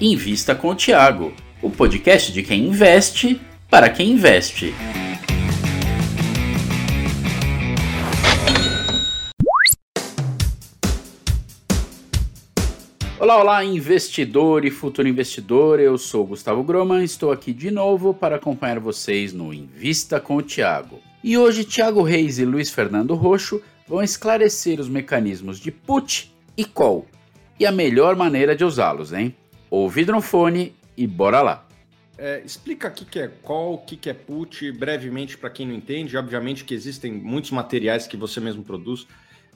Invista com o Tiago, o podcast de quem investe para quem investe. Olá, olá, investidor e futuro investidor. Eu sou Gustavo Groman, estou aqui de novo para acompanhar vocês no Invista com o Tiago. E hoje Tiago Reis e Luiz Fernando Roxo vão esclarecer os mecanismos de put e call e a melhor maneira de usá-los, hein? Ouvido no fone e bora lá. É, explica o que, que é call, o que, que é put, brevemente para quem não entende. Obviamente que existem muitos materiais que você mesmo produz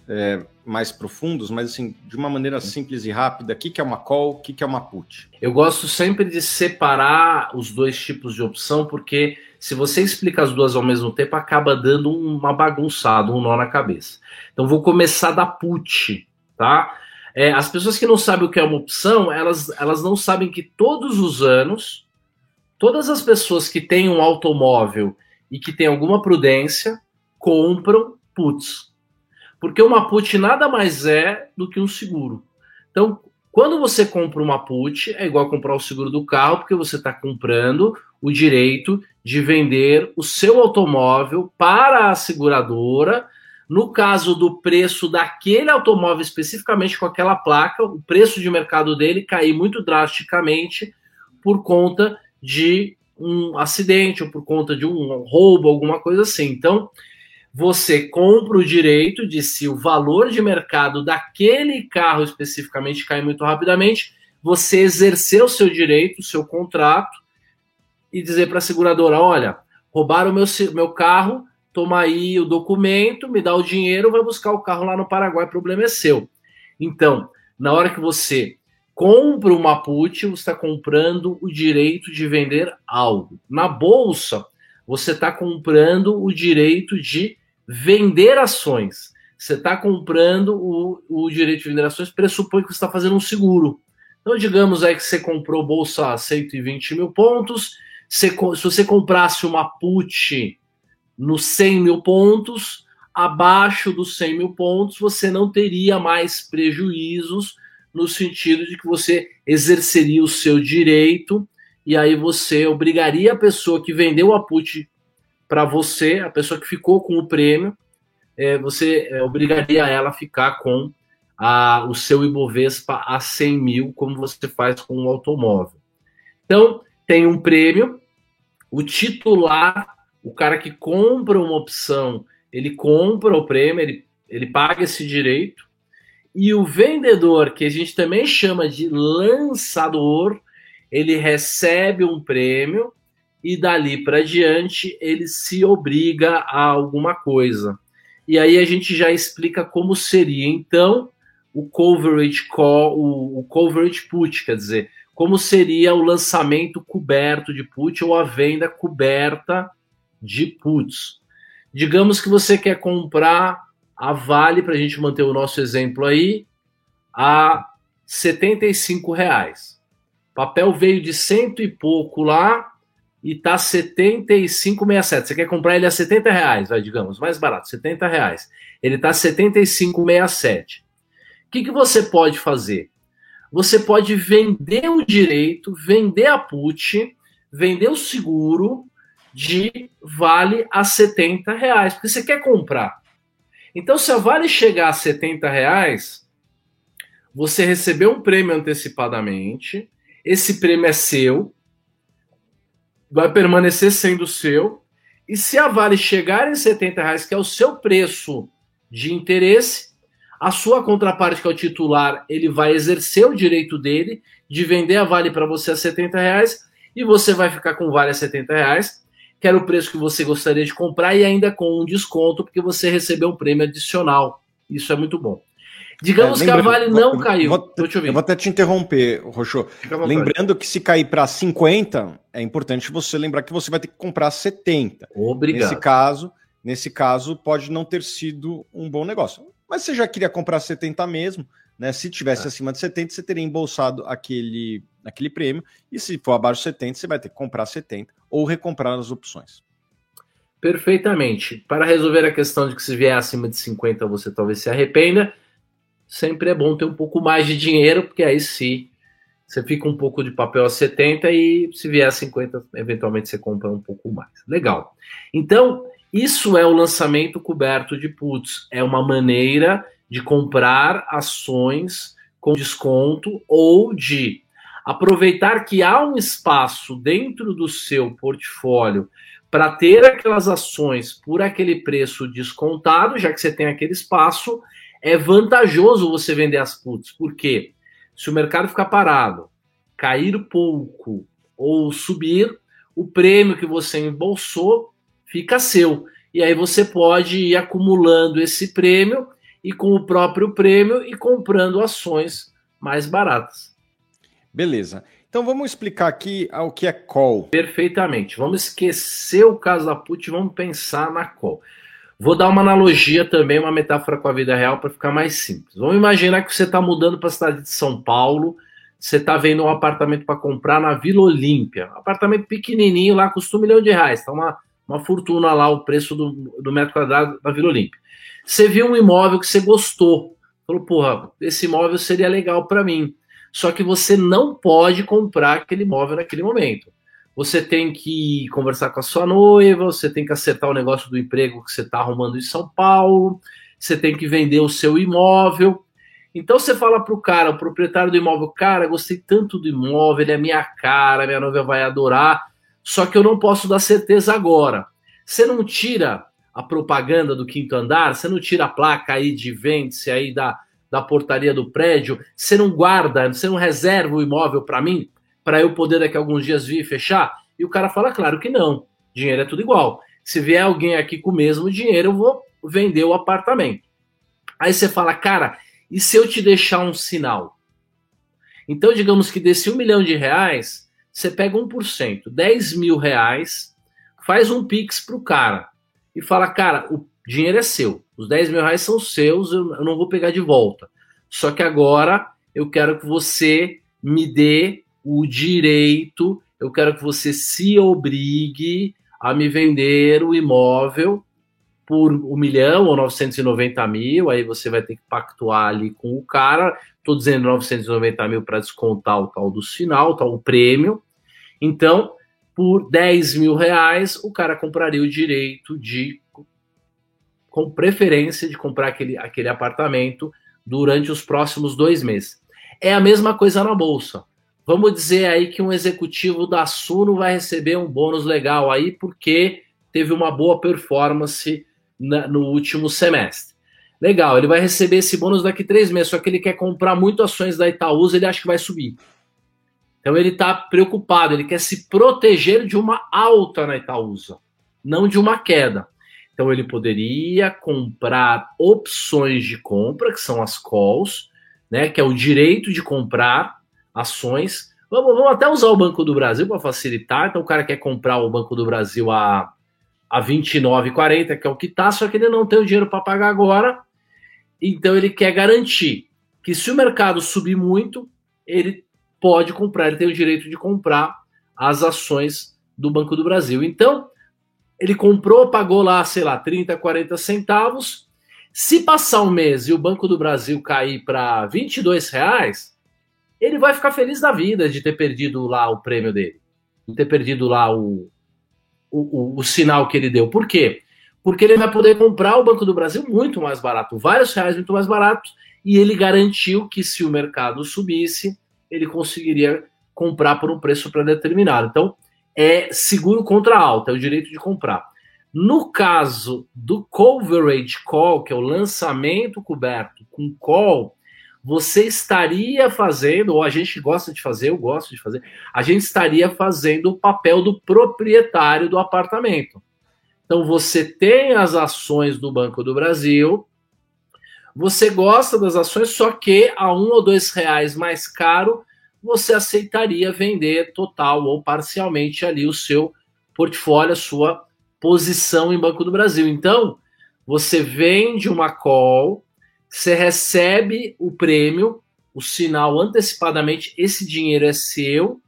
é, mais profundos, mas assim, de uma maneira simples e rápida, o que, que é uma call, o que, que é uma put? Eu gosto sempre de separar os dois tipos de opção, porque se você explica as duas ao mesmo tempo, acaba dando uma bagunçada, um nó na cabeça. Então vou começar da put, tá? É, as pessoas que não sabem o que é uma opção, elas, elas não sabem que todos os anos, todas as pessoas que têm um automóvel e que têm alguma prudência compram puts. Porque uma put nada mais é do que um seguro. Então, quando você compra uma put, é igual comprar o seguro do carro, porque você está comprando o direito de vender o seu automóvel para a seguradora no caso do preço daquele automóvel especificamente com aquela placa, o preço de mercado dele cair muito drasticamente por conta de um acidente ou por conta de um roubo, alguma coisa assim. Então, você compra o direito de se o valor de mercado daquele carro especificamente cair muito rapidamente, você exercer o seu direito, o seu contrato e dizer para a seguradora: olha, roubaram o meu, meu carro, toma aí o documento, me dá o dinheiro, vai buscar o carro lá no Paraguai, o problema é seu. Então, na hora que você compra uma put, você está comprando o direito de vender algo. Na bolsa, você está comprando o direito de vender ações. Você está comprando o, o direito de vender ações, pressupõe que você está fazendo um seguro. Então, digamos aí que você comprou bolsa a 120 mil pontos. se você comprasse uma put nos 100 mil pontos, abaixo dos 100 mil pontos, você não teria mais prejuízos, no sentido de que você exerceria o seu direito e aí você obrigaria a pessoa que vendeu a put para você, a pessoa que ficou com o prêmio, é, você é, obrigaria ela a ficar com a, o seu Ibovespa a 100 mil, como você faz com um automóvel. Então, tem um prêmio, o titular o cara que compra uma opção, ele compra o prêmio, ele, ele paga esse direito, e o vendedor, que a gente também chama de lançador, ele recebe um prêmio e dali para diante ele se obriga a alguma coisa. E aí a gente já explica como seria então o coverage call, o, o coverage put, quer dizer, como seria o lançamento coberto de put ou a venda coberta de puts. Digamos que você quer comprar a Vale, para a gente manter o nosso exemplo aí, a 75 reais. O papel veio de cento e pouco lá e tá 75,67. Você quer comprar ele a 70 reais, vai, digamos, mais barato, 70 reais. Ele tá 75,67. O que, que você pode fazer? Você pode vender o direito, vender a put, vender o seguro de Vale a 70 reais, porque você quer comprar. Então, se a Vale chegar a 70 reais, você recebeu um prêmio antecipadamente, esse prêmio é seu, vai permanecer sendo seu, e se a Vale chegar em 70 reais, que é o seu preço de interesse, a sua contraparte, que é o titular, ele vai exercer o direito dele de vender a Vale para você a 70 reais, e você vai ficar com Vale a 70 reais, que era o preço que você gostaria de comprar e ainda com um desconto, porque você recebeu um prêmio adicional. Isso é muito bom. Digamos é, que a Vale não vou, caiu. Vou, eu vou até te interromper, Roxo. Lembrando que se cair para 50, é importante você lembrar que você vai ter que comprar 70. Obrigado. Nesse caso, nesse caso pode não ter sido um bom negócio. Mas você já queria comprar 70 mesmo, né? Se tivesse é. acima de 70, você teria embolsado aquele, aquele prêmio. E se for abaixo de 70, você vai ter que comprar 70 ou recomprar as opções. Perfeitamente. Para resolver a questão de que se vier acima de 50 você talvez se arrependa, sempre é bom ter um pouco mais de dinheiro, porque aí sim você fica um pouco de papel a 70 e se vier a 50, eventualmente você compra um pouco mais. Legal. Então, isso é o lançamento coberto de puts. É uma maneira de comprar ações com desconto ou de aproveitar que há um espaço dentro do seu portfólio para ter aquelas ações por aquele preço descontado, já que você tem aquele espaço, é vantajoso você vender as puts. Por quê? Se o mercado ficar parado, cair pouco ou subir, o prêmio que você embolsou fica seu. E aí você pode ir acumulando esse prêmio e com o próprio prêmio e comprando ações mais baratas. Beleza. Então vamos explicar aqui o que é call. Perfeitamente. Vamos esquecer o caso da put e vamos pensar na call. Vou dar uma analogia também, uma metáfora com a vida real para ficar mais simples. Vamos imaginar que você está mudando para a cidade de São Paulo, você está vendo um apartamento para comprar na Vila Olímpia. Apartamento pequenininho lá, custa um milhão de reais. Está uma, uma fortuna lá o preço do, do metro quadrado da Vila Olímpia. Você viu um imóvel que você gostou. Falou, porra, esse imóvel seria legal para mim. Só que você não pode comprar aquele imóvel naquele momento você tem que conversar com a sua noiva, você tem que acertar o negócio do emprego que você está arrumando em São Paulo, você tem que vender o seu imóvel. Então você fala para o cara, o proprietário do imóvel, cara, gostei tanto do imóvel, ele é minha cara, minha noiva vai adorar, só que eu não posso dar certeza agora. Você não tira a propaganda do quinto andar, você não tira a placa aí de vende-se aí da, da portaria do prédio, você não guarda, você não reserva o imóvel para mim? para eu poder daqui a alguns dias vir e fechar? E o cara fala, claro que não. Dinheiro é tudo igual. Se vier alguém aqui com o mesmo dinheiro, eu vou vender o apartamento. Aí você fala, cara, e se eu te deixar um sinal? Então, digamos que desse um milhão de reais, você pega 1%, 10 mil reais, faz um pix pro cara e fala, cara, o dinheiro é seu, os 10 mil reais são seus, eu não vou pegar de volta. Só que agora eu quero que você me dê o direito, eu quero que você se obrigue a me vender o imóvel por um milhão ou 990 mil, aí você vai ter que pactuar ali com o cara. Estou dizendo 990 mil para descontar o tal do sinal, tal o prêmio. Então, por 10 mil reais, o cara compraria o direito de, com preferência, de comprar aquele, aquele apartamento durante os próximos dois meses. É a mesma coisa na bolsa. Vamos dizer aí que um executivo da Suno vai receber um bônus legal aí porque teve uma boa performance na, no último semestre. Legal, ele vai receber esse bônus daqui três meses, só que ele quer comprar muito ações da Itaúsa, ele acha que vai subir. Então ele está preocupado, ele quer se proteger de uma alta na Itaúsa, não de uma queda. Então ele poderia comprar opções de compra, que são as calls, né, que é o direito de comprar ações. Vamos, vamos até usar o Banco do Brasil para facilitar. Então, o cara quer comprar o Banco do Brasil a, a 29,40, que é o que está, só que ele não tem o dinheiro para pagar agora. Então, ele quer garantir que se o mercado subir muito, ele pode comprar, ele tem o direito de comprar as ações do Banco do Brasil. Então, ele comprou, pagou lá, sei lá, 30, 40 centavos. Se passar um mês e o Banco do Brasil cair para 22 reais, ele vai ficar feliz da vida de ter perdido lá o prêmio dele, de ter perdido lá o, o, o, o sinal que ele deu. Por quê? Porque ele vai poder comprar o Banco do Brasil muito mais barato, vários reais muito mais baratos, e ele garantiu que se o mercado subisse, ele conseguiria comprar por um preço pré-determinado. Então, é seguro contra alta, é o direito de comprar. No caso do coverage call, que é o lançamento coberto com call, você estaria fazendo, ou a gente gosta de fazer, eu gosto de fazer, a gente estaria fazendo o papel do proprietário do apartamento. Então você tem as ações do Banco do Brasil, você gosta das ações, só que a um ou dois reais mais caro, você aceitaria vender total ou parcialmente ali o seu portfólio, a sua posição em Banco do Brasil. Então, você vende uma call você recebe o prêmio, o sinal antecipadamente, esse dinheiro é seu.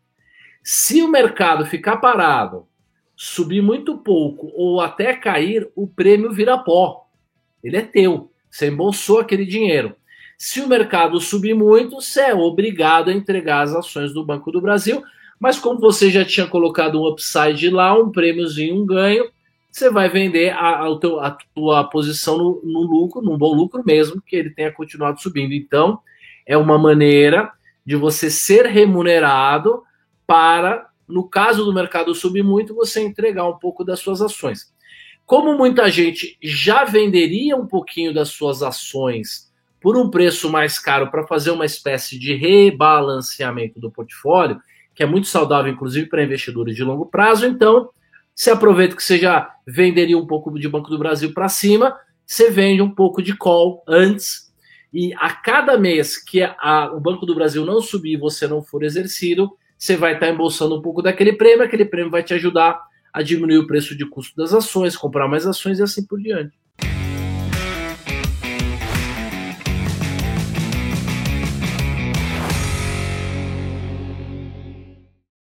Se o mercado ficar parado, subir muito pouco ou até cair, o prêmio vira pó. Ele é teu. Você embolsou aquele dinheiro. Se o mercado subir muito, você é obrigado a entregar as ações do Banco do Brasil. Mas como você já tinha colocado um upside lá, um prêmiozinho, um ganho, você vai vender a, a, teu, a tua posição no, no, lucro, num bom lucro mesmo, que ele tenha continuado subindo. Então, é uma maneira de você ser remunerado para, no caso do mercado subir muito, você entregar um pouco das suas ações. Como muita gente já venderia um pouquinho das suas ações por um preço mais caro para fazer uma espécie de rebalanceamento do portfólio, que é muito saudável, inclusive para investidores de longo prazo, então você aproveita que você já venderia um pouco de Banco do Brasil para cima, você vende um pouco de call antes, e a cada mês que a, o Banco do Brasil não subir e você não for exercido, você vai estar embolsando um pouco daquele prêmio, aquele prêmio vai te ajudar a diminuir o preço de custo das ações, comprar mais ações e assim por diante.